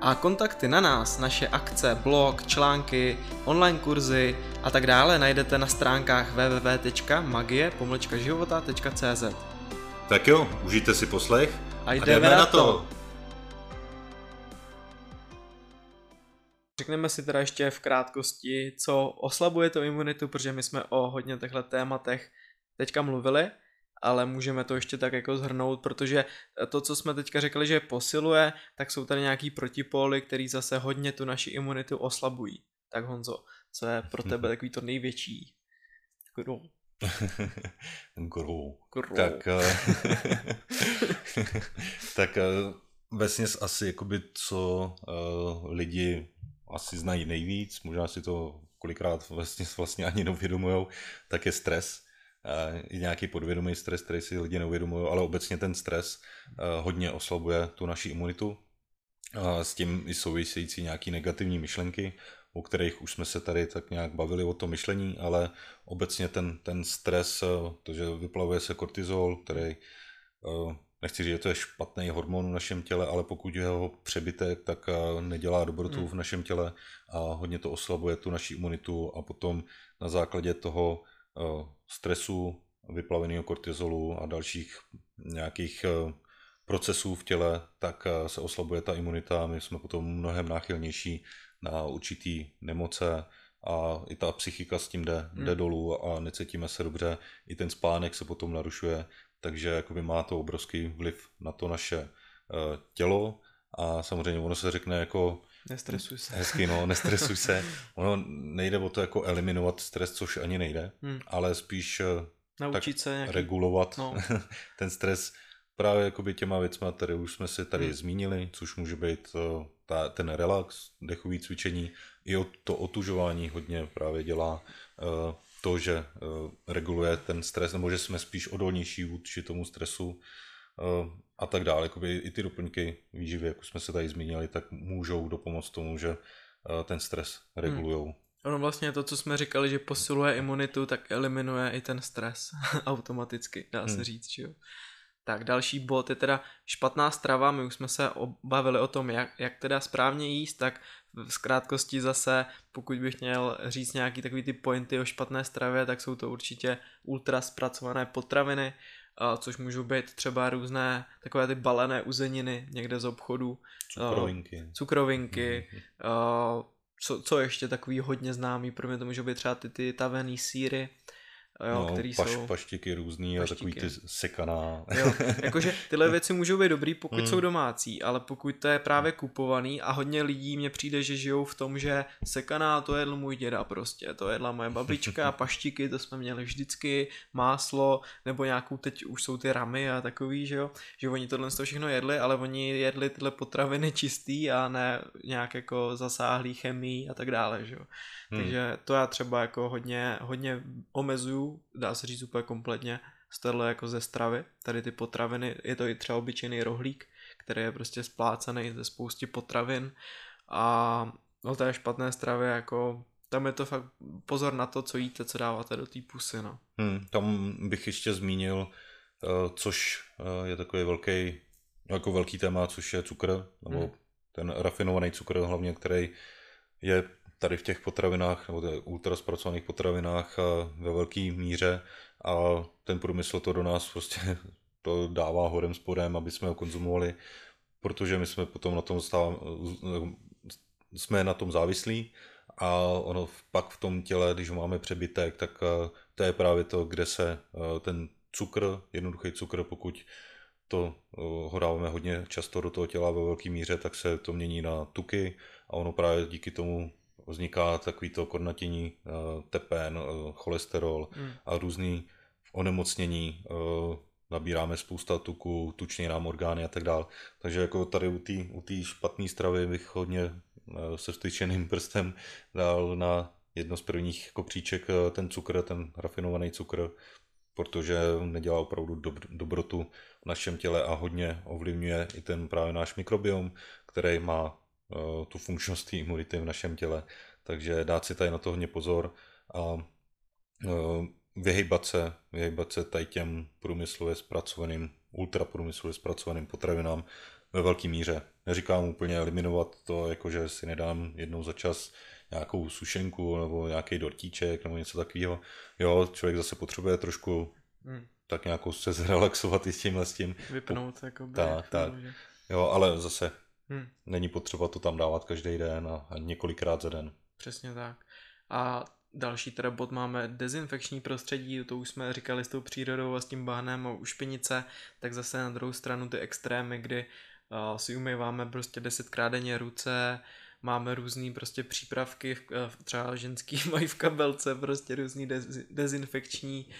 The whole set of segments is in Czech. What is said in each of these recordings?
a kontakty na nás, naše akce, blog, články, online kurzy a tak dále najdete na stránkách www.magie-života.cz Tak jo, užijte si poslech a jdeme, a jdeme na to! Řekneme si teda ještě v krátkosti, co oslabuje to imunitu, protože my jsme o hodně těchto tématech teďka mluvili ale můžeme to ještě tak jako zhrnout, protože to, co jsme teďka řekli, že posiluje, tak jsou tady nějaký protipóly, který zase hodně tu naši imunitu oslabují. Tak Honzo, co je pro tebe takový to největší gro? gro. gro. Tak, uh, tak uh, vesměs asi jakoby co uh, lidi asi znají nejvíc, možná si to kolikrát vlastně, vlastně ani neuvědomujou, tak je stres i nějaký podvědomý stres, který si lidi neuvědomují, ale obecně ten stres hodně oslabuje tu naši imunitu. S tím i související nějaký negativní myšlenky, o kterých už jsme se tady tak nějak bavili o tom myšlení, ale obecně ten, ten stres, to, že vyplavuje se kortizol, který nechci říct, že to je špatný hormon v našem těle, ale pokud je ho přebytek, tak nedělá dobrotu hmm. v našem těle a hodně to oslabuje tu naši imunitu a potom na základě toho Eh, stresu, vyplaveného kortizolu a dalších nějakých eh, procesů v těle, tak eh, se oslabuje ta imunita. A my jsme potom mnohem náchylnější na určitý nemoce a i ta psychika s tím jde, hmm. jde dolů a necítíme se dobře, i ten spánek se potom narušuje, takže jakoby má to obrovský vliv na to naše tělo. A samozřejmě ono se řekne jako Nestresuj se. Hezky, no, nestresuj se. Ono nejde o to jako eliminovat stres, což ani nejde, hmm. ale spíš eh, Naučit tak se nějaký... regulovat no. ten stres právě jakoby těma věcma, které už jsme si tady hmm. zmínili, což může být eh, ta, ten relax, dechový cvičení, i to otužování hodně právě dělá uh, to, že reguluje ten stres, nebo že jsme spíš odolnější vůči tomu stresu, a tak dále. Jakoby i ty doplňky výživy, jak už jsme se tady zmínili, tak můžou dopomoct tomu, že eh, ten stres regulují. Hmm. Ono vlastně to, co jsme říkali, že posiluje imunitu, tak eliminuje i ten stres automaticky, dá se hmm. říct, že jo. Tak další bod je teda špatná strava, my už jsme se bavili o tom, jak, jak teda správně jíst, tak v krátkosti zase, pokud bych měl říct nějaký takový ty pointy o špatné stravě, tak jsou to určitě ultra zpracované potraviny, což můžou být třeba různé takové ty balené uzeniny někde z obchodu. Cukrovinky. Cukrovinky. Mm-hmm. Co, co ještě takový hodně známý, pro mě to můžou být třeba ty, ty tavený síry, jo, no, který paš, jsou... paštiky různý paštiky. a takový ty sekaná. Jo, jakože tyhle věci můžou být dobrý, pokud hmm. jsou domácí, ale pokud to je právě kupovaný a hodně lidí mně přijde, že žijou v tom, že sekaná to jedl můj děda prostě, to jedla moje babička, paštiky to jsme měli vždycky, máslo, nebo nějakou teď už jsou ty ramy a takový, že jo, že oni tohle to všechno jedli, ale oni jedli tyhle potraviny čistý a ne nějak jako zasáhlý chemii a tak dále, že jo. Hmm. Takže to já třeba jako hodně, hodně omezuju, dá se říct úplně kompletně, z tohle jako ze stravy, tady ty potraviny, je to i třeba obyčejný rohlík, který je prostě splácený ze spousty potravin a o té špatné stravě jako tam je to fakt pozor na to, co jíte, co dáváte do té pusy, no. Hmm, tam bych ještě zmínil, uh, což uh, je takový velký, jako velký téma, což je cukr, nebo hmm. ten rafinovaný cukr hlavně, který je tady v těch potravinách, nebo ultra zpracovaných potravinách ve velké míře. A ten průmysl to do nás prostě to dává horem spodem, aby jsme ho konzumovali, protože my jsme potom na tom stáv, jsme na tom závislí. A ono pak v tom těle, když máme přebytek, tak to je právě to, kde se ten cukr, jednoduchý cukr, pokud to ho dáváme hodně často do toho těla ve velké míře, tak se to mění na tuky. A ono právě díky tomu vzniká takový to kornatění, eh, tepen, eh, cholesterol hmm. a různý onemocnění, eh, nabíráme spousta tuku, tučně nám orgány a tak dále. Takže jako tady u té špatné stravy bych hodně se vstyčeným prstem dal na jedno z prvních jako příček ten cukr, ten rafinovaný cukr, protože nedělá opravdu dob- dobrotu v našem těle a hodně ovlivňuje i ten právě náš mikrobiom, který má tu funkčnost imunity v našem těle. Takže dát si tady na to hodně pozor a uh, vyhybat se, vyhybat se tady těm průmyslově zpracovaným, ultraprůmyslově zpracovaným potravinám ve velké míře. Neříkám úplně eliminovat to, jakože si nedám jednou za čas nějakou sušenku nebo nějaký dortíček nebo něco takového. Jo, člověk zase potřebuje trošku hmm. tak nějakou se zrelaxovat i s tímhle s tím. Vypnout, jako Tak, tak. Jo, ale zase hmm. není potřeba to tam dávat každý den a, a několikrát za den. Přesně tak. A další teda bod máme dezinfekční prostředí, to už jsme říkali s tou přírodou a s tím bahnem a ušpinice, tak zase na druhou stranu ty extrémy, kdy uh, si umýváme prostě desetkrát denně ruce, máme různé prostě přípravky, uh, třeba ženský mají v kabelce prostě různý dez, dezinfekční uh,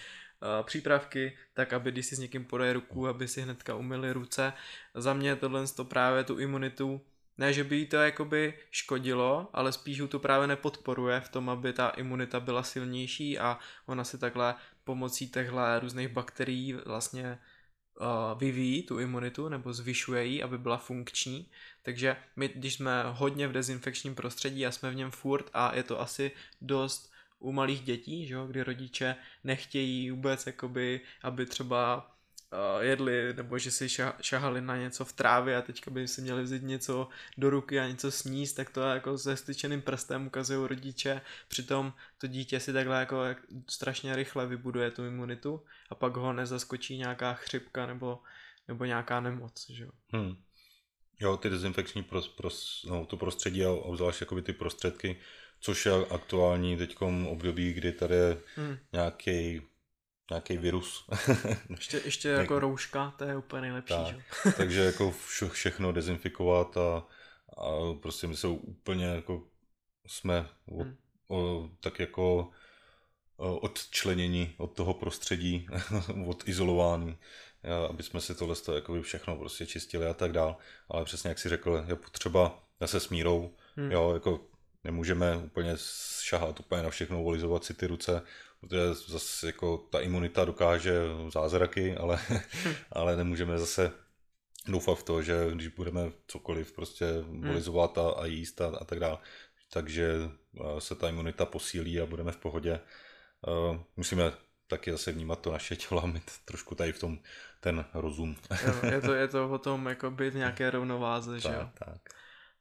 přípravky, tak aby když si s někým podají ruku, aby si hnedka umyli ruce. Za mě tohle to právě tu imunitu ne, že by jí to jakoby škodilo, ale spíš to právě nepodporuje v tom, aby ta imunita byla silnější a ona si takhle pomocí těchto různých bakterií vlastně uh, vyvíjí tu imunitu nebo zvyšuje ji, aby byla funkční. Takže my, když jsme hodně v dezinfekčním prostředí a jsme v něm furt a je to asi dost u malých dětí, že jo, kdy rodiče nechtějí vůbec, jakoby, aby třeba uh, jedli, nebo že si šahali na něco v trávě a teďka by si měli vzít něco do ruky a něco sníst, tak to jako se styčeným prstem ukazují rodiče, přitom to dítě si takhle jako strašně rychle vybuduje tu imunitu a pak ho nezaskočí nějaká chřipka nebo, nebo nějaká nemoc, že jo. Hmm. Jo, ty dezinfekční pros, pros, no, to prostředí a obzvlášť jakoby ty prostředky, což je aktuální teď období, kdy tady je hmm. nějaký nějaký virus. ještě, ještě jako rouška, to je úplně nejlepší. Tak, že? takže jako vše, všechno dezinfikovat a, a prostě my se úplně jako jsme od, hmm. o, tak jako odčlenění od toho prostředí, od izolování, aby jsme si tohle jako všechno prostě čistili a tak dál. Ale přesně jak si řekl, je potřeba zase s mírou, hmm. jo, jako nemůžeme úplně šahat úplně na všechno, volizovat si ty ruce, protože zase jako ta imunita dokáže zázraky, ale, ale nemůžeme zase doufat v to, že když budeme cokoliv prostě hmm. volizovat a, a jíst a, a tak dále, takže se ta imunita posílí a budeme v pohodě. Musíme taky zase vnímat to naše tělo a mít trošku tady v tom ten rozum. Jo, je, to, je to o tom jako být v nějaké rovnováze, tak, že jo? Tak.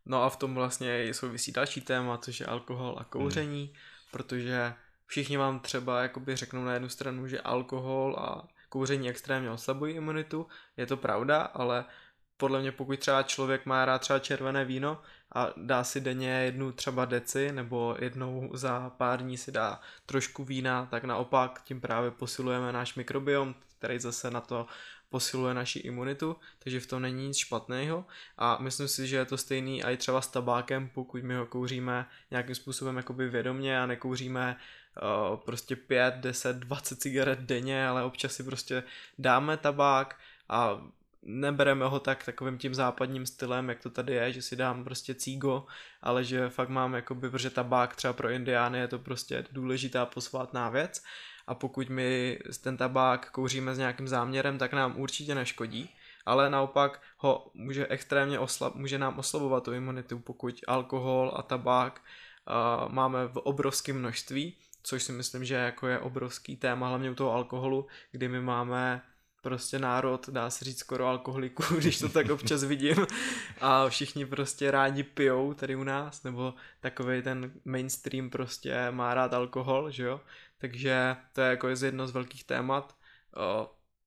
No a v tom vlastně souvisí další téma, což je alkohol a kouření, hmm. protože všichni vám třeba jakoby řeknou na jednu stranu, že alkohol a kouření extrémně oslabují imunitu, je to pravda, ale podle mě pokud třeba člověk má rád třeba červené víno a dá si denně jednu třeba deci nebo jednou za pár dní si dá trošku vína, tak naopak tím právě posilujeme náš mikrobiom, který zase na to posiluje naši imunitu, takže v tom není nic špatného. A myslím si, že je to stejný i třeba s tabákem, pokud my ho kouříme nějakým způsobem jakoby vědomě a nekouříme uh, prostě 5, 10, 20 cigaret denně, ale občas si prostě dáme tabák a nebereme ho tak takovým tím západním stylem, jak to tady je, že si dám prostě cígo, ale že fakt mám jakoby, protože tabák třeba pro indiány je to prostě důležitá posvátná věc a pokud my ten tabák kouříme s nějakým záměrem, tak nám určitě neškodí, ale naopak ho může extrémně oslab, může nám oslabovat tu imunitu, pokud alkohol a tabák uh, máme v obrovském množství, což si myslím, že jako je obrovský téma, hlavně u toho alkoholu, kdy my máme prostě národ, dá se říct skoro alkoholiků, když to tak občas vidím a všichni prostě rádi pijou tady u nás, nebo takový ten mainstream prostě má rád alkohol, že jo, takže to je jako jedno z velkých témat.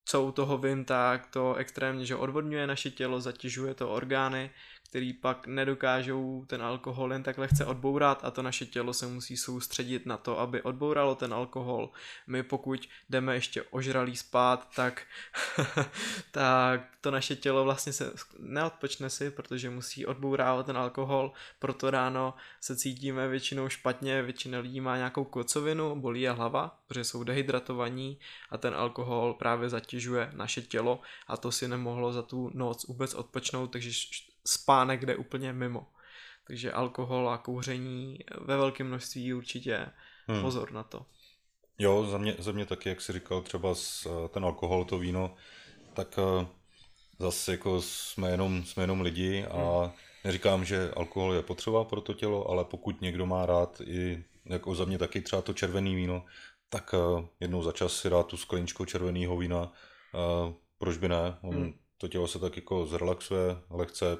Co u toho vím, tak to extrémně, že odvodňuje naše tělo, zatěžuje to orgány, který pak nedokážou ten alkohol jen tak lehce odbourat a to naše tělo se musí soustředit na to, aby odbouralo ten alkohol. My pokud jdeme ještě ožralý spát, tak, tak to naše tělo vlastně se neodpočne si, protože musí odbourávat ten alkohol, proto ráno se cítíme většinou špatně, většina lidí má nějakou kocovinu, bolí je hlava, protože jsou dehydratovaní a ten alkohol právě zatěžuje naše tělo a to si nemohlo za tu noc vůbec odpočnout, takže spánek jde úplně mimo. Takže alkohol a kouření ve velkém množství určitě hmm. pozor na to. Jo, za mě, za mě taky, jak jsi říkal, třeba s, ten alkohol, to víno, tak zase jako jsme jenom, jsme jenom lidi a hmm. neříkám, že alkohol je potřeba pro to tělo, ale pokud někdo má rád i jako za mě taky třeba to červený víno, tak jednou za čas si dá tu skleničku červeného vína, proč by ne? On, hmm. To tělo se tak jako zrelaxuje lehce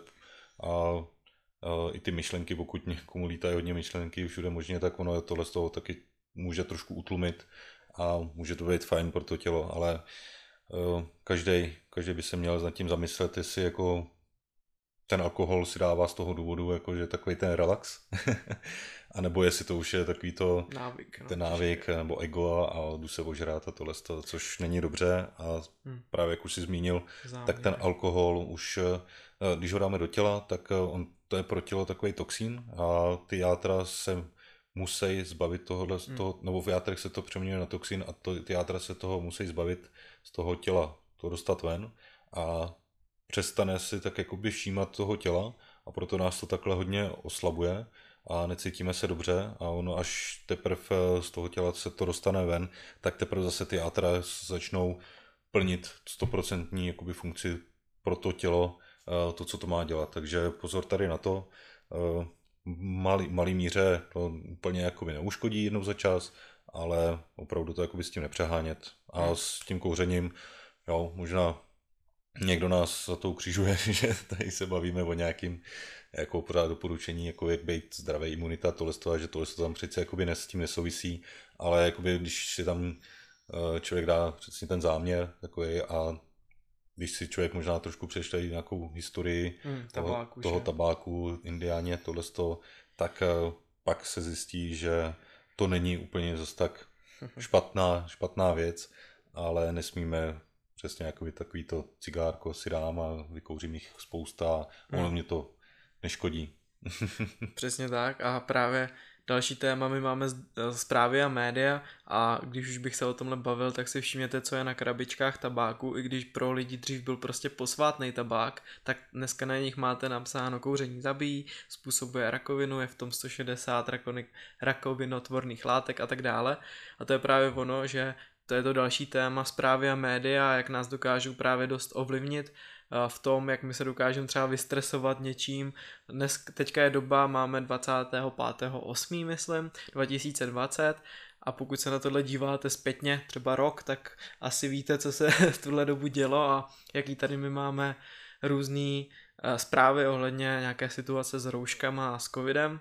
a i ty myšlenky, pokud někomu lítají hodně myšlenky všude možně, tak ono tohle z toho taky může trošku utlumit a může to být fajn pro to tělo, ale každý, každý by se měl nad tím zamyslet, jestli jako ten alkohol si dává z toho důvodu, jako že takový ten relax, a nebo jestli to už je takový to návyk, no, ten návyk, nebo ego a jdu se ožrát a tohle, což není dobře a hmm. právě jak už si zmínil, Závěr. tak ten alkohol už, když ho dáme do těla, tak on to je pro tělo takový toxín a ty játra se musí zbavit tohohle, hmm. toho, nebo v játrech se to přeměňuje na toxin a to, ty játra se toho musí zbavit z toho těla, to dostat ven a přestane si tak jakoby všímat toho těla a proto nás to takhle hodně oslabuje a necítíme se dobře a ono až teprve z toho těla se to dostane ven, tak teprve zase ty játra začnou plnit stoprocentní jakoby funkci pro to tělo, eh, to, co to má dělat. Takže pozor tady na to. Eh, malý, malý míře to úplně jakoby neuškodí jednou za čas, ale opravdu to jakoby s tím nepřehánět. A s tím kouřením, jo, možná někdo nás za to ukřižuje, že tady se bavíme o nějakým jako pořád doporučení, jako jak být zdravý imunita, tohle toho, že tohle to tam přece jakoby ne, s tím nesouvisí, ale jakoby, když si tam eh, člověk dá přesně ten záměr takový a když si člověk možná trošku přečte nějakou historii hmm, tabáku, toho, toho tabáku, indiáně, tohle toho, tak eh, pak se zjistí, že to není úplně zase tak špatná, špatná věc, ale nesmíme přesně jako takový to cigárko si dám a vykouřím jich spousta a ono hmm. mě to neškodí. přesně tak a právě Další téma my máme eh, zprávy a média a když už bych se o tomhle bavil, tak si všimněte, co je na krabičkách tabáku, i když pro lidi dřív byl prostě posvátný tabák, tak dneska na nich máte napsáno kouření zabíjí, způsobuje rakovinu, je v tom 160 rakovinotvorných látek a tak dále. A to je právě ono, že to je to další téma zprávy a média, jak nás dokážou právě dost ovlivnit v tom, jak my se dokážeme třeba vystresovat něčím. Dnes, teďka je doba, máme 25.8. myslím, 2020 a pokud se na tohle díváte zpětně, třeba rok, tak asi víte, co se v tuhle dobu dělo a jaký tady my máme různé zprávy ohledně nějaké situace s rouškama a s covidem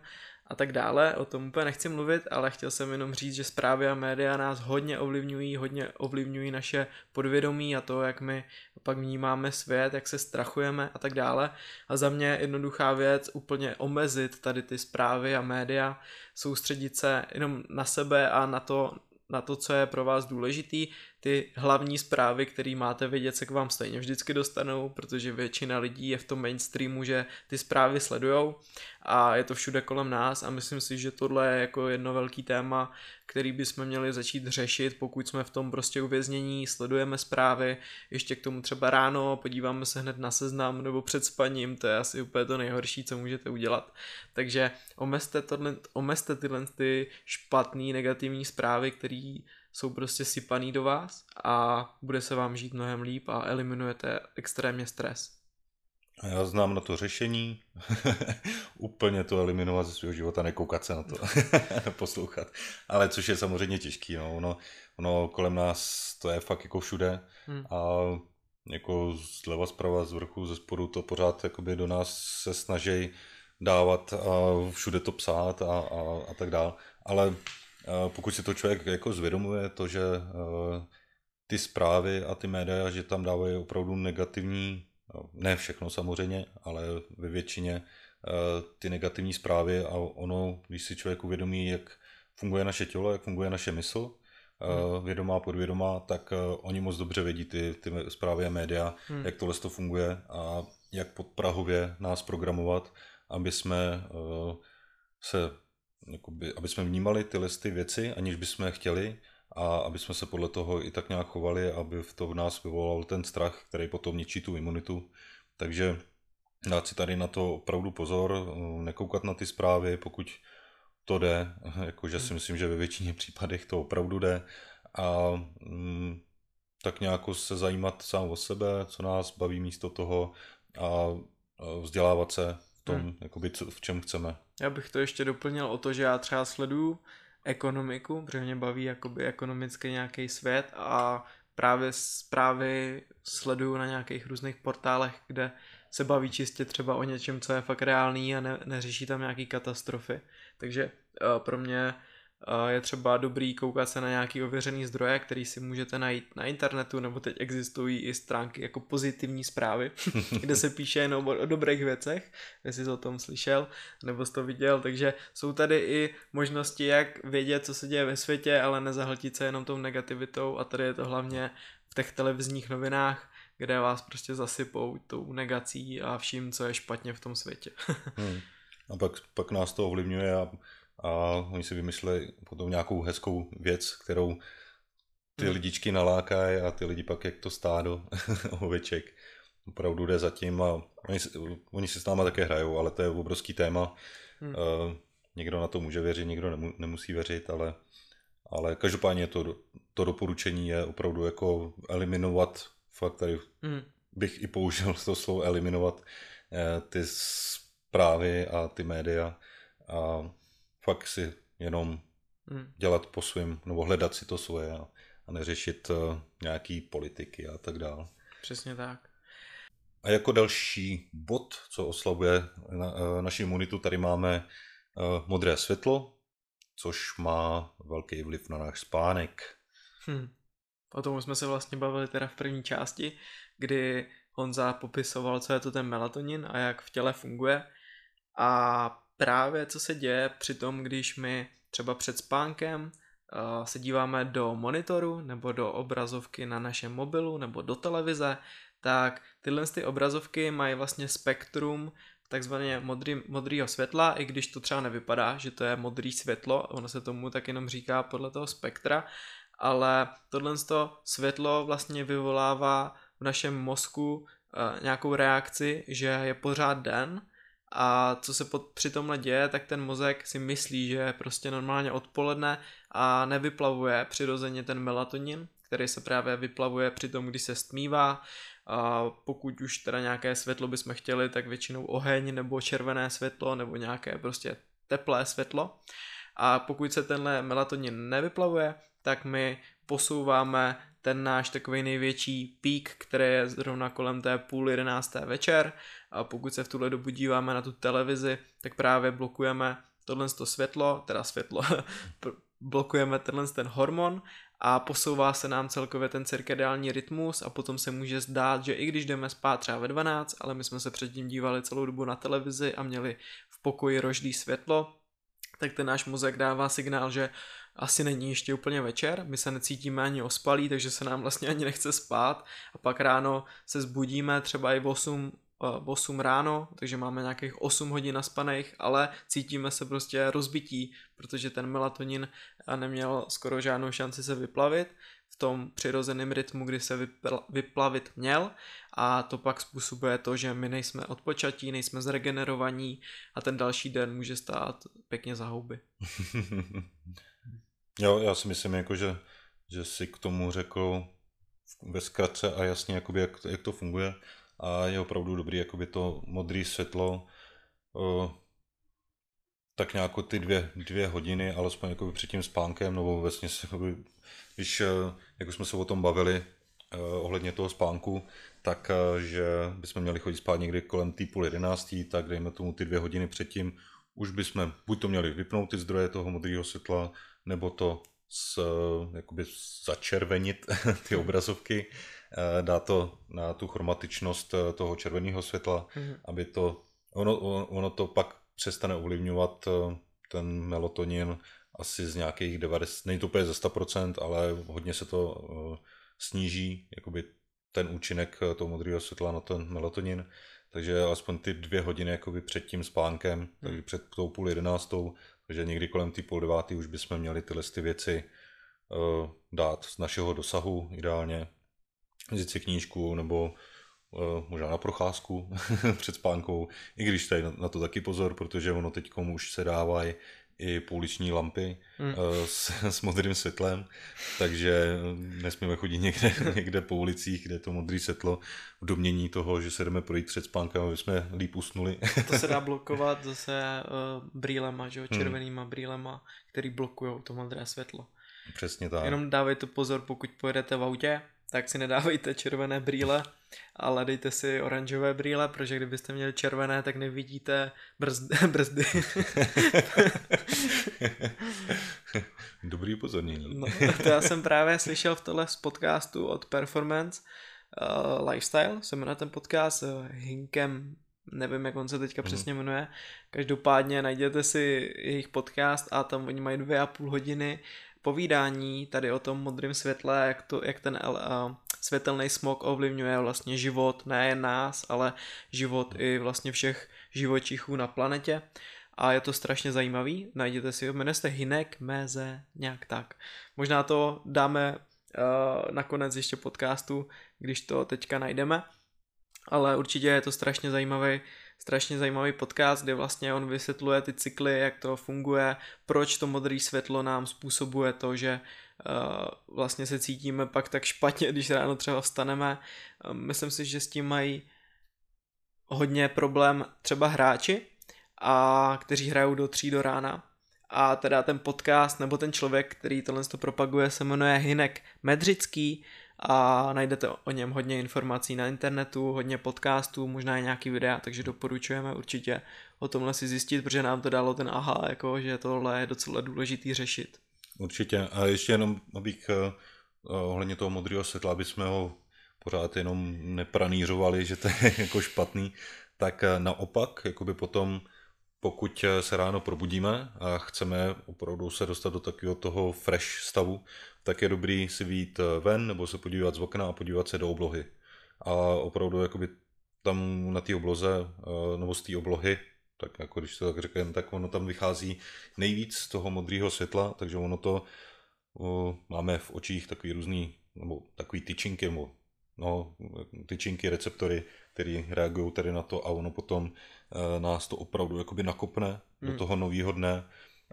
a tak dále, o tom úplně nechci mluvit, ale chtěl jsem jenom říct, že zprávy a média nás hodně ovlivňují, hodně ovlivňují naše podvědomí a to, jak my pak vnímáme svět, jak se strachujeme a tak dále. A za mě jednoduchá věc úplně omezit tady ty zprávy a média, soustředit se jenom na sebe a na to, na to, co je pro vás důležitý, ty hlavní zprávy, které máte vědět, se k vám stejně vždycky dostanou, protože většina lidí je v tom mainstreamu, že ty zprávy sledujou a je to všude kolem nás a myslím si, že tohle je jako jedno velký téma, který bychom měli začít řešit, pokud jsme v tom prostě uvěznění, sledujeme zprávy, ještě k tomu třeba ráno, podíváme se hned na seznam nebo před spaním, to je asi úplně to nejhorší, co můžete udělat. Takže omezte, tohle, omezte tyhle ty špatné negativní zprávy, které jsou prostě sypaný do vás a bude se vám žít mnohem líp a eliminujete extrémně stres. A já znám na to řešení, úplně to eliminovat ze svého života, nekoukat se na to, poslouchat. Ale což je samozřejmě těžký, no. ono, ono kolem nás to je fakt jako všude hmm. a jako zleva, zprava, z vrchu, ze spodu to pořád jakoby do nás se snaží dávat a všude to psát a, a, a tak dále. Ale pokud si to člověk jako zvědomuje, to, že ty zprávy a ty média, že tam dávají opravdu negativní, ne všechno samozřejmě, ale ve většině ty negativní zprávy a ono, když si člověk uvědomí, jak funguje naše tělo, jak funguje naše mysl, hmm. vědomá, podvědomá, tak oni moc dobře vědí ty, ty zprávy a média, hmm. jak tohle to funguje a jak podprahově nás programovat, aby jsme se jakoby, aby jsme vnímali tyhle ty věci, aniž bychom chtěli a aby jsme se podle toho i tak nějak chovali, aby v to v nás vyvolal ten strach, který potom ničí tu imunitu. Takže dát si tady na to opravdu pozor, nekoukat na ty zprávy, pokud to jde, jakože si myslím, že ve většině případech to opravdu jde. A mm, tak nějak se zajímat sám o sebe, co nás baví místo toho a vzdělávat se tom, hmm. jakoby, co, v čem chceme. Já bych to ještě doplnil o to, že já třeba sleduju ekonomiku, protože mě baví jakoby ekonomicky nějaký svět a právě zprávy sleduju na nějakých různých portálech, kde se baví čistě třeba o něčem, co je fakt reálný a ne, neřeší tam nějaký katastrofy. Takže uh, pro mě je třeba dobrý koukat se na nějaký ověřený zdroje, který si můžete najít na internetu, nebo teď existují i stránky jako pozitivní zprávy, kde se píše jenom o, o dobrých věcech, jestli jsi o tom slyšel, nebo jsi to viděl, takže jsou tady i možnosti, jak vědět, co se děje ve světě, ale nezahltit se jenom tou negativitou a tady je to hlavně v těch televizních novinách, kde vás prostě zasypou tou negací a vším, co je špatně v tom světě. hmm. A pak, pak nás to ovlivňuje a a oni si vymysleli potom nějakou hezkou věc, kterou ty hmm. lidičky nalákají a ty lidi pak jak to stádo oveček opravdu jde zatím a oni, oni si s náma také hrajou, ale to je obrovský téma. Hmm. Uh, někdo na to může věřit, někdo nemu, nemusí věřit, ale, ale každopádně to, to doporučení je opravdu jako eliminovat, fakt tady hmm. bych i použil to slovo eliminovat eh, ty zprávy a ty média a fakt si jenom hmm. dělat po svém, nebo hledat si to svoje a, a neřešit uh, nějaký politiky a tak dále. Přesně tak. A jako další bod, co oslavuje na, uh, naši imunitu, tady máme uh, modré světlo, což má velký vliv na náš spánek. Hmm. O tom jsme se vlastně bavili teda v první části, kdy Honza popisoval, co je to ten melatonin a jak v těle funguje. A právě co se děje při tom, když my třeba před spánkem uh, se díváme do monitoru nebo do obrazovky na našem mobilu nebo do televize, tak tyhle ty obrazovky mají vlastně spektrum takzvaně modrý, modrýho světla, i když to třeba nevypadá, že to je modrý světlo, ono se tomu tak jenom říká podle toho spektra, ale tohle světlo vlastně vyvolává v našem mozku uh, nějakou reakci, že je pořád den a co se pod, při tomhle děje, tak ten mozek si myslí, že je prostě normálně odpoledne a nevyplavuje přirozeně ten melatonin, který se právě vyplavuje při tom, když se stmívá. A pokud už teda nějaké světlo bychom chtěli, tak většinou oheň nebo červené světlo nebo nějaké prostě teplé světlo. A pokud se tenhle melatonin nevyplavuje, tak my posouváme ten náš takový největší pík, který je zrovna kolem té půl jedenácté večer. A pokud se v tuhle dobu díváme na tu televizi, tak právě blokujeme tohle to světlo, teda světlo, blokujeme tenhle ten hormon a posouvá se nám celkově ten cirkadiální rytmus a potom se může zdát, že i když jdeme spát třeba ve 12, ale my jsme se předtím dívali celou dobu na televizi a měli v pokoji roždý světlo, tak ten náš mozek dává signál, že asi není ještě úplně večer, my se necítíme ani ospalí, takže se nám vlastně ani nechce spát a pak ráno se zbudíme třeba i v 8, 8 ráno, takže máme nějakých 8 hodin naspaných, ale cítíme se prostě rozbití, protože ten melatonin neměl skoro žádnou šanci se vyplavit v tom přirozeném rytmu, kdy se vyplavit měl a to pak způsobuje to, že my nejsme odpočatí, nejsme zregenerovaní a ten další den může stát pěkně za houby. jo, já si myslím, jako, že, že si k tomu řekl ve zkratce a jasně, jakoby, jak, jak to funguje. A je opravdu dobrý jakoby to modré světlo uh, tak nějak ty dvě, dvě hodiny, alespoň jakoby před tím spánkem, nebo vlastně jakoby, když, jako jsme se o tom bavili uh, ohledně toho spánku, tak že bychom měli chodit spát někdy kolem té půl jedenáctý, tak dejme tomu ty dvě hodiny předtím, už bychom buď to měli vypnout ty zdroje toho modrého světla, nebo to s, jakoby začervenit ty obrazovky, Eh, dá to na tu chromatičnost eh, toho červeného světla, mm-hmm. aby to, ono, ono to pak přestane ovlivňovat eh, ten melatonin asi z nějakých 90, není to úplně ze 100%, ale hodně se to sníží, jakoby ten účinek toho modrého světla na ten melatonin, takže aspoň ty dvě hodiny jakoby před tím spánkem, hmm. takže před tou půl jedenáctou, takže někdy kolem té půl devátý už bychom měli tyhle ty věci uh, dát z našeho dosahu ideálně, vzít si knížku nebo uh, možná na procházku před spánkou, i když tady na, na to taky pozor, protože ono teď už se dávají i pouliční lampy hmm. s, s modrým světlem, takže nesmíme chodit někde, někde po ulicích, kde je to modré světlo v domění toho, že se jdeme projít před spánkem, aby jsme líp usnuli. To se dá blokovat zase uh, brýlema, že jo, hmm. červenýma brýlema, který blokují to modré světlo. Přesně tak. Jenom dávejte pozor, pokud pojedete v autě, tak si nedávejte červené brýle, ale dejte si oranžové brýle, protože kdybyste měli červené, tak nevidíte brzdy. brzdy. Dobrý upozornění. No, to já jsem právě slyšel v tohle z podcastu od Performance uh, Lifestyle, se jmenuje ten podcast uh, Hinkem nevím, jak on se teďka mm. přesně jmenuje. Každopádně najděte si jejich podcast a tam oni mají dvě a půl hodiny povídání tady o tom modrém světle, jak, to, jak ten uh, světelný smog ovlivňuje vlastně život, nejen nás, ale život i vlastně všech živočichů na planetě. A je to strašně zajímavý, najděte si ho, jmenuje se Hinek Meze, nějak tak. Možná to dáme uh, nakonec ještě podcastu, když to teďka najdeme. Ale určitě je to strašně zajímavý strašně zajímavý podcast, kde vlastně on vysvětluje ty cykly, jak to funguje, proč to modré světlo nám způsobuje to, že uh, vlastně se cítíme pak tak špatně, když ráno třeba vstaneme. Uh, myslím si, že s tím mají hodně problém třeba hráči, a kteří hrajou do tří do rána. A teda ten podcast nebo ten člověk, který tohle to propaguje, se jmenuje Hinek Medřický a najdete o něm hodně informací na internetu, hodně podcastů, možná i nějaký videa, takže doporučujeme určitě o tomhle si zjistit, protože nám to dalo ten aha, jako, že tohle je docela důležitý řešit. Určitě a ještě jenom, abych uh, ohledně toho modrého světla, aby jsme ho pořád jenom nepranířovali, že to je jako špatný, tak uh, naopak, jakoby potom pokud se ráno probudíme a chceme opravdu se dostat do takového toho fresh stavu, tak je dobrý si vyjít eh, ven nebo se podívat z okna a podívat se do oblohy. A opravdu jakoby tam na té obloze, eh, nebo z té oblohy, tak jako když to tak řekneme, tak ono tam vychází nejvíc z toho modrého světla, takže ono to máme v očích takový různý, nebo takový tyčinky, nebo no, tyčinky, receptory, které reagují tady na to a ono potom eh, nás to opravdu jakoby nakopne hmm. do toho nového dne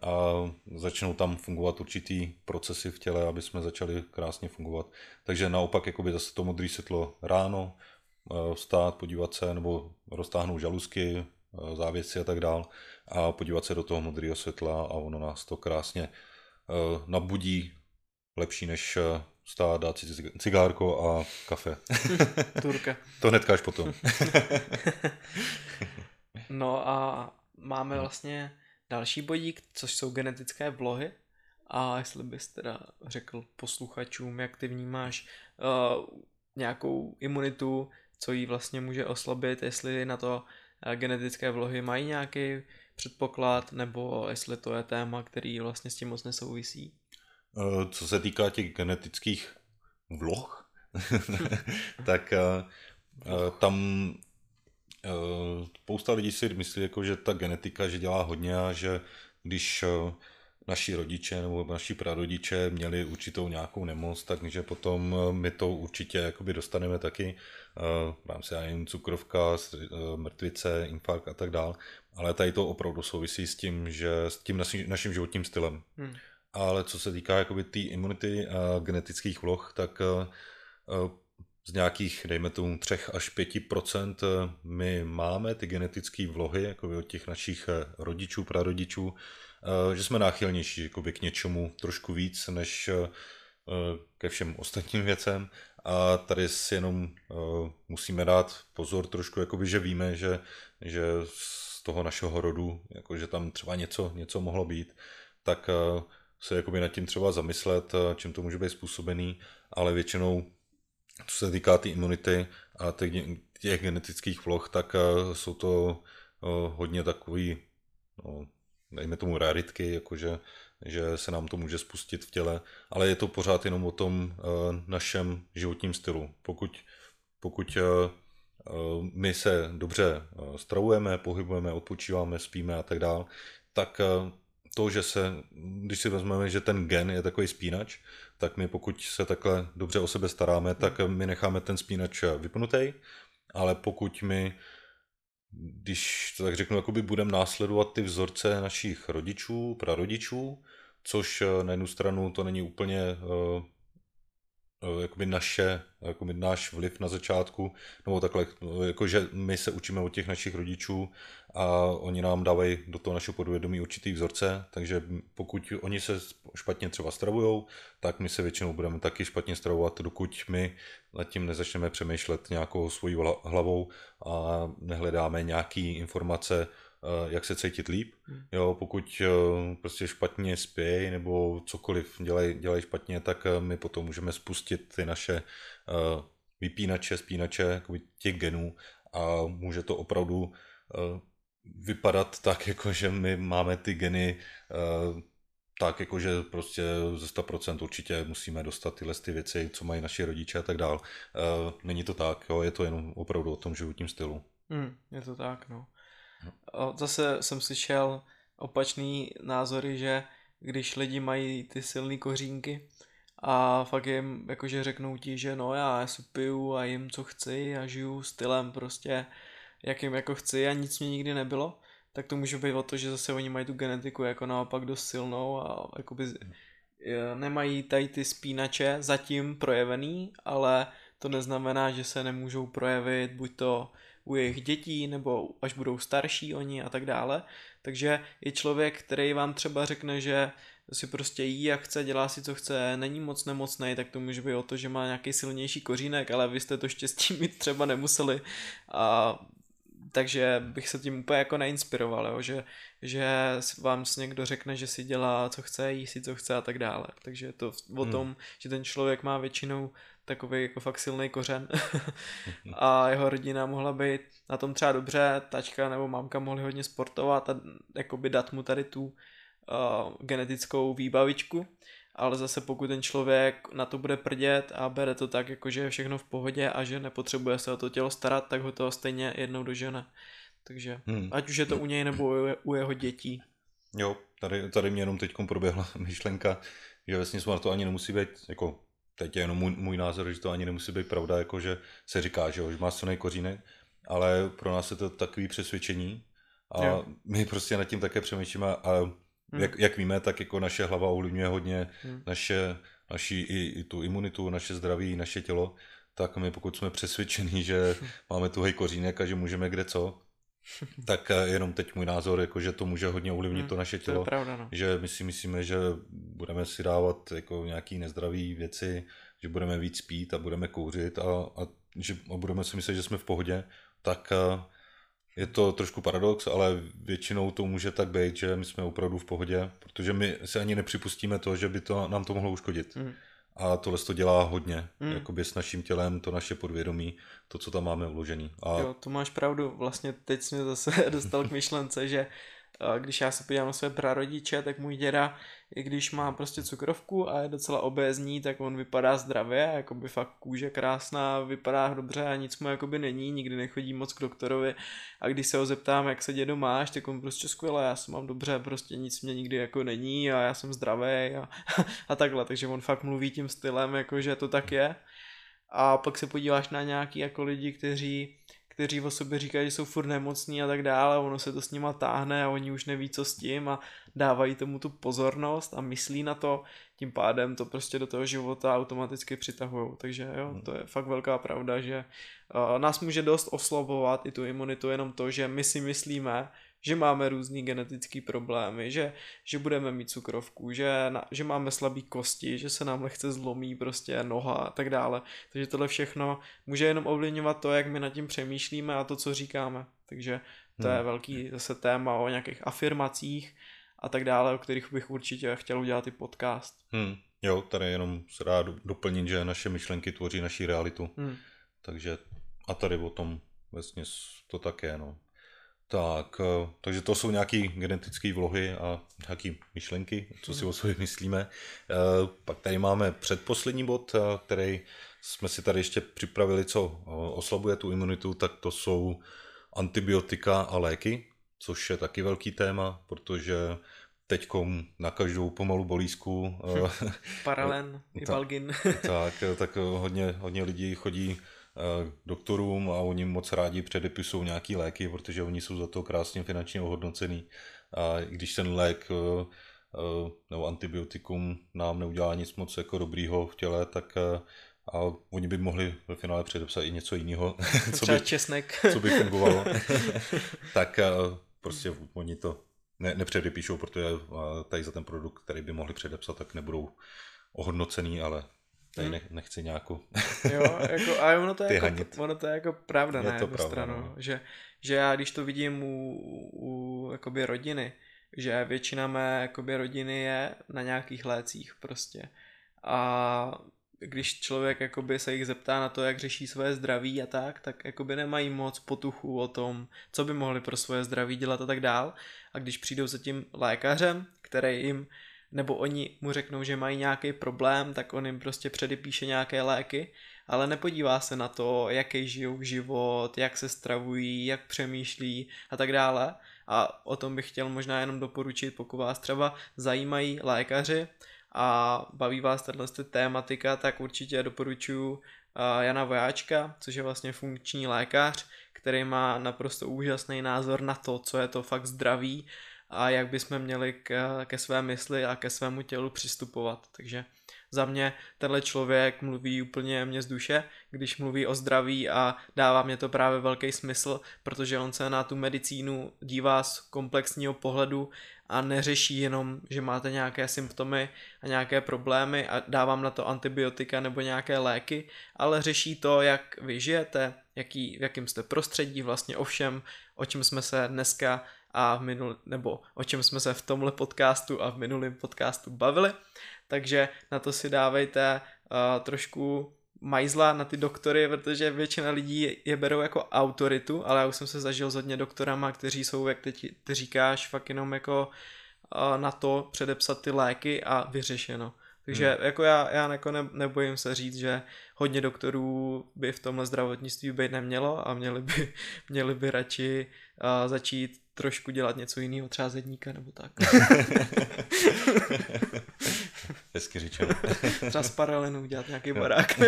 a začnou tam fungovat určitý procesy v těle, aby jsme začali krásně fungovat. Takže naopak jakoby zase to modré světlo ráno, eh, vstát, podívat se, nebo roztáhnout žalusky, eh, závěsy a tak dál a podívat se do toho modrého světla a ono nás to krásně nabudí lepší než stát, dát si cigárko a kafe. Turka. to hnedka až potom. no a máme vlastně další bodík, což jsou genetické vlohy. A jestli bys teda řekl posluchačům, jak ty vnímáš uh, nějakou imunitu, co jí vlastně může oslabit, jestli na to uh, genetické vlohy mají nějaký předpoklad, nebo jestli to je téma, který vlastně s tím moc nesouvisí. Eh, co se týká těch genetických vloh, tak eh, eh, tam spousta lidí si myslí, jako, že ta genetika že dělá hodně a že když naši rodiče nebo naši prarodiče měli určitou nějakou nemoc, takže potom my to určitě jakoby dostaneme taky v rámci nevím, cukrovka, mrtvice, infarkt a tak dále. Ale tady to opravdu souvisí s tím, že s tím naším životním stylem. Hmm ale co se týká jakoby té imunity a genetických vloh, tak eh, eh, z nějakých, dejme tomu, 3 až 5 eh, my máme ty genetické vlohy jako od těch našich rodičů, prarodičů, že jsme náchylnější jakoby k něčemu trošku víc než ke všem ostatním věcem. A tady si jenom musíme dát pozor trošku, jakoby, že víme, že, že z toho našeho rodu, jako, že tam třeba něco, něco mohlo být, tak se jakoby nad tím třeba zamyslet, eh, čím to může být způsobený, ale většinou, co se týká té tý imunity a těch, těch genetických vloh, tak eh, jsou to eh, hodně takový, no, dejme tomu raritky, jakože že se nám to může spustit v těle, ale je to pořád jenom o tom našem životním stylu. Pokud, pokud my se dobře stravujeme, pohybujeme, odpočíváme, spíme a tak dále, tak to, že se, když si vezmeme, že ten gen je takový spínač, tak my pokud se takhle dobře o sebe staráme, tak my necháme ten spínač vypnutý, ale pokud my když to tak řeknu, jakoby budeme následovat ty vzorce našich rodičů, prarodičů, což na jednu stranu to není úplně jakoby naše, jakoby náš vliv na začátku, nebo takhle, jakože my se učíme od těch našich rodičů a oni nám dávají do toho našeho podvědomí určitý vzorce, takže pokud oni se špatně třeba stravují, tak my se většinou budeme taky špatně stravovat, dokud my nad tím nezačneme přemýšlet nějakou svojí hlavou a nehledáme nějaký informace, Eh, jak se cítit líp. Hmm. Jo, pokud eh, prostě špatně spějí nebo cokoliv dělají dělaj špatně, tak eh, my potom můžeme spustit ty naše vypínače, spínače těch genů a může to opravdu vypadat tak, jako že my máme ty geny tak, jakože prostě ze 100% určitě musíme dostat tyhle ty věci, co mají naši rodiče a tak dál. Není to tak, jo, je to jenom opravdu o tom životním stylu. Hmm, je to tak, no. Zase jsem slyšel opačný názory, že když lidi mají ty silné kořínky a fakt jim jakože řeknou ti, že no já si piju a jim co chci a žiju stylem prostě jakým jako chci a nic mě nikdy nebylo, tak to může být o to, že zase oni mají tu genetiku jako naopak dost silnou a jakoby nemají tady ty spínače zatím projevený, ale to neznamená, že se nemůžou projevit buď to u jejich dětí nebo až budou starší oni a tak dále. Takže je člověk, který vám třeba řekne, že si prostě jí jak chce, dělá si co chce, není moc nemocný, tak to může být o to, že má nějaký silnější kořínek, ale vy jste to štěstí mít třeba nemuseli a takže bych se tím úplně jako neinspiroval, jo? Že, že vám někdo řekne, že si dělá co chce, jí si co chce a tak dále. Takže je to o hmm. tom, že ten člověk má většinou takový jako fakt silný kořen a jeho rodina mohla být na tom třeba dobře, tačka nebo mámka mohli hodně sportovat a jakoby dát mu tady tu uh, genetickou výbavičku, ale zase pokud ten člověk na to bude prdět a bere to tak, jako že je všechno v pohodě a že nepotřebuje se o to tělo starat, tak ho to stejně jednou dožene. Takže hmm. ať už je to u něj nebo u jeho dětí. Jo, tady, tady mě jenom teď proběhla myšlenka, že vlastně na to ani nemusí být jako teď je jenom můj, můj názor, že to ani nemusí být pravda, jako že se říká, že, jo, že má silný kořínek, ale pro nás je to takový přesvědčení a jo. my prostě nad tím také přemýšlíme a hmm. jak, jak víme, tak jako naše hlava ovlivňuje hodně hmm. naše, naši i, i tu imunitu, naše zdraví, naše tělo, tak my pokud jsme přesvědčení, že máme tuhej kořínek a že můžeme kde co, tak eh, jenom teď můj názor, jako že to může hodně ovlivnit hmm, to naše tělo. To je pravda, no. Že my si myslíme, že budeme si dávat jako nějaký nezdravé věci, že budeme víc spít a budeme kouřit a, a, že, a budeme si myslet, že jsme v pohodě, tak eh, je to trošku paradox, ale většinou to může tak být, že my jsme opravdu v pohodě, protože my si ani nepřipustíme to, že by to nám to mohlo uškodit. Hmm. A tohle to dělá hodně, hmm. jakoby s naším tělem, to naše podvědomí, to, co tam máme vložený. A... Jo, to máš pravdu, vlastně teď jsme zase dostal k myšlence, že když já se podívám na své prarodiče, tak můj děda, i když má prostě cukrovku a je docela obézní, tak on vypadá zdravě, jako by fakt kůže krásná, vypadá dobře a nic mu jakoby není, nikdy nechodí moc k doktorovi a když se ho zeptám, jak se dědo máš, tak on prostě skvěle, já se mám dobře, prostě nic mě nikdy jako není a já jsem zdravý a, a takhle, takže on fakt mluví tím stylem, jako že to tak je. A pak se podíváš na nějaký jako lidi, kteří kteří o sobě říkají, že jsou furt nemocní a tak dále, ono se to s nima táhne a oni už neví, co s tím a dávají tomu tu pozornost a myslí na to, tím pádem to prostě do toho života automaticky přitahují. Takže jo, hmm. to je fakt velká pravda, že uh, nás může dost oslabovat i tu imunitu jenom to, že my si myslíme, že máme různý genetický problémy, že, že budeme mít cukrovku, že, na, že máme slabý kosti, že se nám lehce zlomí prostě noha a tak dále. Takže tohle všechno může jenom ovlivňovat to, jak my nad tím přemýšlíme a to, co říkáme. Takže to hmm. je velký zase téma o nějakých afirmacích a tak dále, o kterých bych určitě chtěl udělat i podcast. Hmm. Jo, tady jenom se dá doplnit, že naše myšlenky tvoří naši realitu. Hmm. Takže a tady o tom vlastně to také, no. Tak, eh, takže to jsou nějaké genetické vlohy a nějaké myšlenky, co si o sobě myslíme. Eh, pak tady máme předposlední bod, eh, který jsme si tady ještě připravili, co oslabuje tu imunitu, tak to jsou antibiotika a léky, což je taky velký téma, protože teď na každou pomalu bolízku. Paralen, i Balgin. tak, tak hodně, hodně lidí chodí doktorům a oni moc rádi předepisují nějaký léky, protože oni jsou za to krásně finančně ohodnocený. A když ten lék nebo antibiotikum nám neudělá nic moc jako dobrýho v těle, tak a oni by mohli ve finále předepsat i něco jiného, co by, česnek. co by fungovalo. tak prostě oni to ne, nepředepíšou, protože tady za ten produkt, který by mohli předepsat, tak nebudou ohodnocený, ale tady hmm. nechci nějakou Jo, jako, a ono to, je jako, ono to je jako pravda je na jednu pravda, stranu, no. že, že já když to vidím u, u jakoby rodiny, že většina mé jakoby rodiny je na nějakých lécích prostě a když člověk jakoby se jich zeptá na to, jak řeší své zdraví a tak, tak jakoby nemají moc potuchu o tom, co by mohli pro svoje zdraví dělat a tak dál. A když přijdou za tím lékařem, který jim, nebo oni mu řeknou, že mají nějaký problém, tak on jim prostě předepíše nějaké léky, ale nepodívá se na to, jaký žijou život, jak se stravují, jak přemýšlí a tak dále. A o tom bych chtěl možná jenom doporučit, pokud vás třeba zajímají lékaři, a baví vás tato tématika, tak určitě doporučuji Jana Vojáčka, což je vlastně funkční lékař, který má naprosto úžasný názor na to, co je to fakt zdraví a jak bychom měli ke, ke své mysli a ke svému tělu přistupovat. Takže za mě tenhle člověk mluví úplně mě z duše, když mluví o zdraví a dává mě to právě velký smysl, protože on se na tu medicínu dívá z komplexního pohledu a neřeší jenom, že máte nějaké symptomy a nějaké problémy a dávám na to antibiotika nebo nějaké léky, ale řeší to, jak vy žijete, jaký, v jakém jste prostředí, vlastně o všem, o čem jsme se dneska a v minul, nebo o čem jsme se v tomhle podcastu a v minulém podcastu bavili. Takže na to si dávejte uh, trošku majzla na ty doktory, protože většina lidí je berou jako autoritu, ale já už jsem se zažil s hodně doktorama, kteří jsou, jak teď ty říkáš, fakt jenom jako uh, na to předepsat ty léky a vyřešeno. Takže hmm. jako já, já jako ne, nebojím se říct, že hodně doktorů by v tomhle zdravotnictví být nemělo a měli by, měli by radši uh, začít trošku dělat něco jiného, třeba zedníka nebo tak. Hezky řečeno. třeba z paralenu dělat nějaký barák.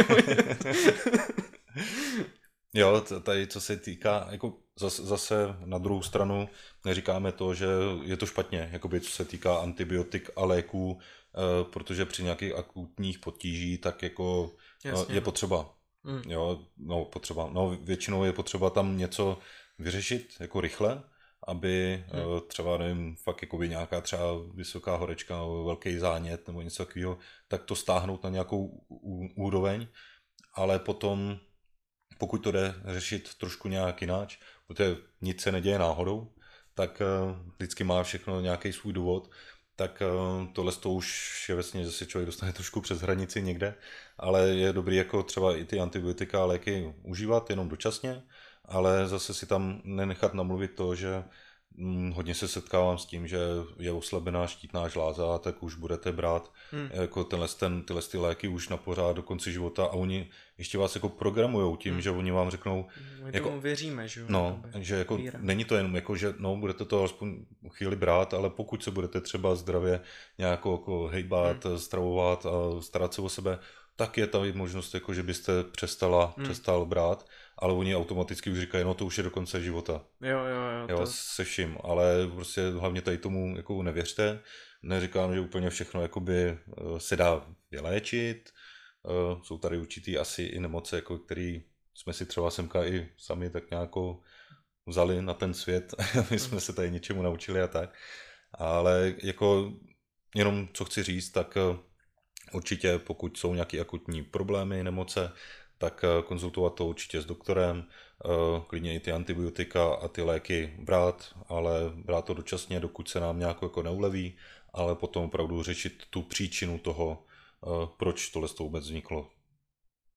jo, tady co se týká, jako zase, zase na druhou stranu neříkáme to, že je to špatně, jakoby co se týká antibiotik a léků, protože při nějakých akutních potíží tak jako eh, Jasně. je potřeba. Mm. Jo, no potřeba, no většinou je potřeba tam něco vyřešit jako rychle, aby hmm. třeba, nevím, fakt jako by nějaká třeba vysoká horečka nebo velký zánět nebo něco takového, tak to stáhnout na nějakou úroveň, ale potom, pokud to jde řešit trošku nějak jináč, protože nic se neděje náhodou, tak eh, vždycky má všechno nějaký svůj důvod, tak eh, tohle to už je vlastně, že se člověk dostane trošku přes hranici někde, ale je dobrý jako třeba i ty antibiotika a léky užívat jenom dočasně, ale zase si tam nenechat namluvit to, že hodně se setkávám s tím, že je oslabená štítná žláza, tak už budete brát hmm. jako tenhle, ten, tyhle ty léky už na pořád do konce života a oni ještě vás jako programujou tím, hmm. že oni vám řeknou... My jako, tomu věříme, že No, že jako víra. není to jenom jako, že no, budete to aspoň chvíli brát, ale pokud se budete třeba zdravě nějak jako hejbat, hmm. stravovat a starat se o sebe, tak je tam možnost, jako, že byste přestala, hmm. přestal brát ale oni automaticky už říkají, no to už je do konce života. Jo, jo, jo. jo to... se vším, ale prostě hlavně tady tomu jako nevěřte. Neříkám, že úplně všechno jakoby eh, se dá vyléčit. Eh, jsou tady určitý asi i nemoce, jako který jsme si třeba semka i sami tak nějak vzali na ten svět. My jsme se tady něčemu naučili a tak. Ale jako jenom co chci říct, tak eh, určitě pokud jsou nějaké akutní problémy, nemoce, tak eh, konzultovat to určitě s doktorem, eh, klidně i ty antibiotika a ty léky brát, ale brát to dočasně, dokud se nám nějak jako neuleví, ale potom opravdu řešit tu příčinu toho, eh, proč tohle to vůbec vzniklo.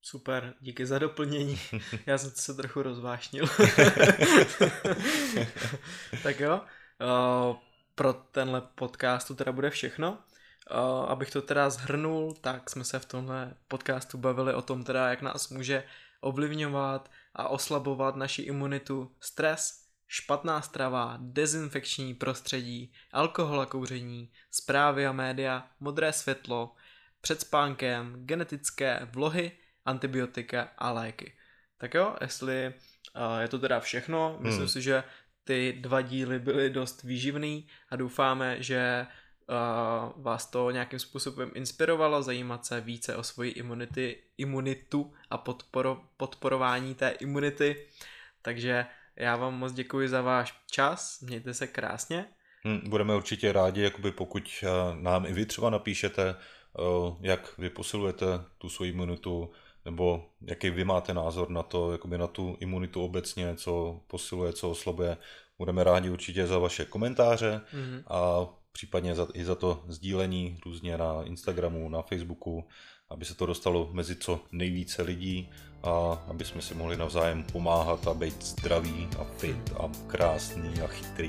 Super, díky za doplnění. Já jsem se trochu rozvášnil. tak jo, pro tenhle podcast to teda bude všechno. Abych to teda zhrnul, tak jsme se v tomhle podcastu bavili o tom teda, jak nás může ovlivňovat a oslabovat naši imunitu stres, špatná strava, dezinfekční prostředí, alkohol a kouření, zprávy a média, modré světlo, před spánkem, genetické vlohy, antibiotika a léky. Tak jo, jestli uh, je to teda všechno, myslím hmm. si, že ty dva díly byly dost výživný a doufáme, že uh, vás to nějakým způsobem inspirovalo zajímat se více o svoji imunity, imunitu a podporo, podporování té imunity. Takže já vám moc děkuji za váš čas, mějte se krásně. Hm, budeme určitě rádi, jakoby pokud nám i vy třeba napíšete, jak vy posilujete tu svoji imunitu, nebo jaký vy máte názor na to, jakoby na tu imunitu obecně, co posiluje, co oslabuje. Budeme rádi určitě za vaše komentáře mm-hmm. a případně za, i za to sdílení různě na Instagramu, na Facebooku, aby se to dostalo mezi co nejvíce lidí a aby jsme si mohli navzájem pomáhat a být zdraví a fit a krásný a chytrý.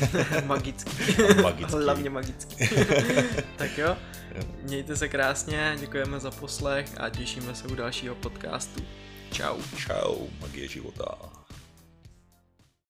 magický. a magický. Hlavně magický. tak jo, mějte se krásně, děkujeme za poslech a těšíme se u dalšího podcastu. Čau. Čau, magie života.